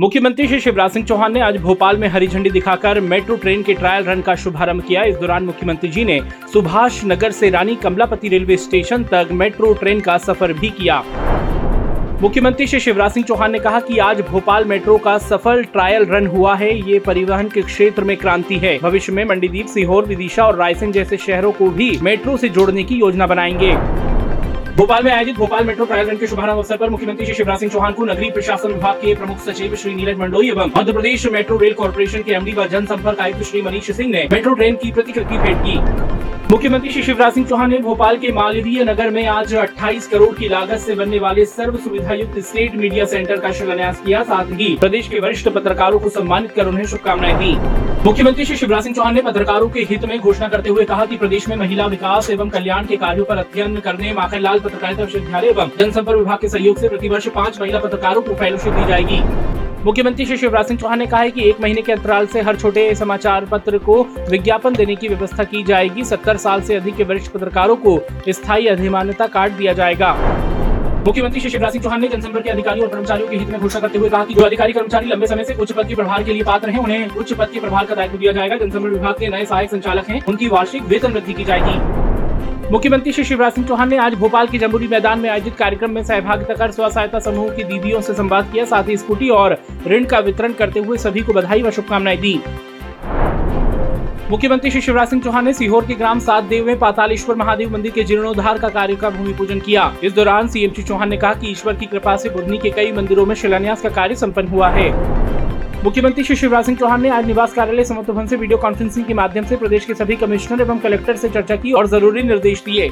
मुख्यमंत्री श्री शिवराज सिंह चौहान ने आज भोपाल में हरी झंडी दिखाकर मेट्रो ट्रेन के ट्रायल रन का शुभारंभ किया। इस दौरान मुख्यमंत्री जी ने सुभाष नगर से रानी कमलापति रेलवे स्टेशन तक मेट्रो ट्रेन का सफ़र भी किया। मुख्यमंत्री श्री शिवराज सिंह चौहान ने कहा कि आज भोपाल मेट्रो का सफल ट्रायल रन हुआ है। ये परिवहन के क्षेत्र में क्रांति है। भविष्य में मंडीदीप सीहोर विदिशा और रायसेन जैसे शहरों को भी मेट्रो से जोड़ने की योजना बनाएँगे। भोपाल में आयोजित भोपाल मेट्रो ट्रायल रन के शुभारंभ अवसर पर मुख्यमंत्री श्री शिवराज सिंह चौहान को नगरीय प्रशासन विभाग के प्रमुख सचिव श्री नीरज मंडोई एवं Madhya Pradesh metro rail corporation के एमडी व जनसंपर्क आयुक्त श्री मनीष सिंह ने मेट्रो ट्रेन की प्रतिकृति भेंट की। मुख्यमंत्री श्री शिवराज सिंह चौहान ने भोपाल के मालवीय नगर में आज 28 करोड़ की लागत से बनने वाले सर्व सुविधा युक्त स्टेट मीडिया सेंटर का शिलान्यास किया। साथ ही प्रदेश के वरिष्ठ पत्रकारों को सम्मानित कर उन्हें शुभकामनाएँ दी। मुख्यमंत्री श्री शिवराज सिंह चौहान ने पत्रकारों के हित में घोषणा करते हुए कहा कि प्रदेश में महिला विकास एवं कल्याण के कार्यो पर अध्ययन करने, माखनलाल पत्रकारिता विश्वविद्यालय एवं जनसंपर्क विभाग के सहयोग से प्रतिवर्ष पाँच महिला पत्रकारों को फेलोशिप दी जाएगी। मुख्यमंत्री श्री शिवराज सिंह चौहान ने कहा है कि एक महीने के अंतराल से हर छोटे समाचार पत्र को विज्ञापन देने की व्यवस्था की जाएगी। सत्तर साल से अधिक के वरिष्ठ पत्रकारों को स्थायी अधिमान्यता कार्ड दिया जाएगा। मुख्यमंत्री श्री शिवराज सिंह चौहान ने जनसंपर्क के अधिकारियों और कर्मचारियों के हित में घोषणा करते हुए कहा कि जो अधिकारी कर्मचारी लंबे समय से उच्च पद के प्रभार के लिए पात्र हैं, उन्हें उच्च पद के प्रभार का दायित्व दिया जाएगा। जनसंपर्क विभाग के नए सहायक संचालक हैं, उनकी वार्षिक वेतन वृद्धि की जाएगी। मुख्यमंत्री श्री शिवराज सिंह चौहान ने आज भोपाल के जम्बूरी मैदान में आयोजित कार्यक्रम में सहभागिता कर स्व सहायता समूह की दीदियों से संवाद किया, साथ ही स्कूटी और ऋण का वितरण करते हुए सभी को बधाई व शुभकामनाएँ दी। मुख्यमंत्री श्री शिवराज सिंह चौहान ने सीहोर के ग्राम सात देव में पातालेश्वर महादेव मंदिर के जीर्णोद्धार का कार्य का भूमि पूजन किया। इस दौरान सीएम श्री चौहान ने कहा कि ईश्वर की कृपा से बुधनी के कई मंदिरों में शिलान्यास का कार्य संपन्न हुआ है। मुख्यमंत्री श्री शिवराज सिंह चौहान ने आज निवास कार्यालय समर्थ भवन से वीडियो कॉन्फ्रेंसिंग के माध्यम से प्रदेश के सभी कमिश्नर एवं कलेक्टर से चर्चा की और ज़रूरी निर्देश दिए।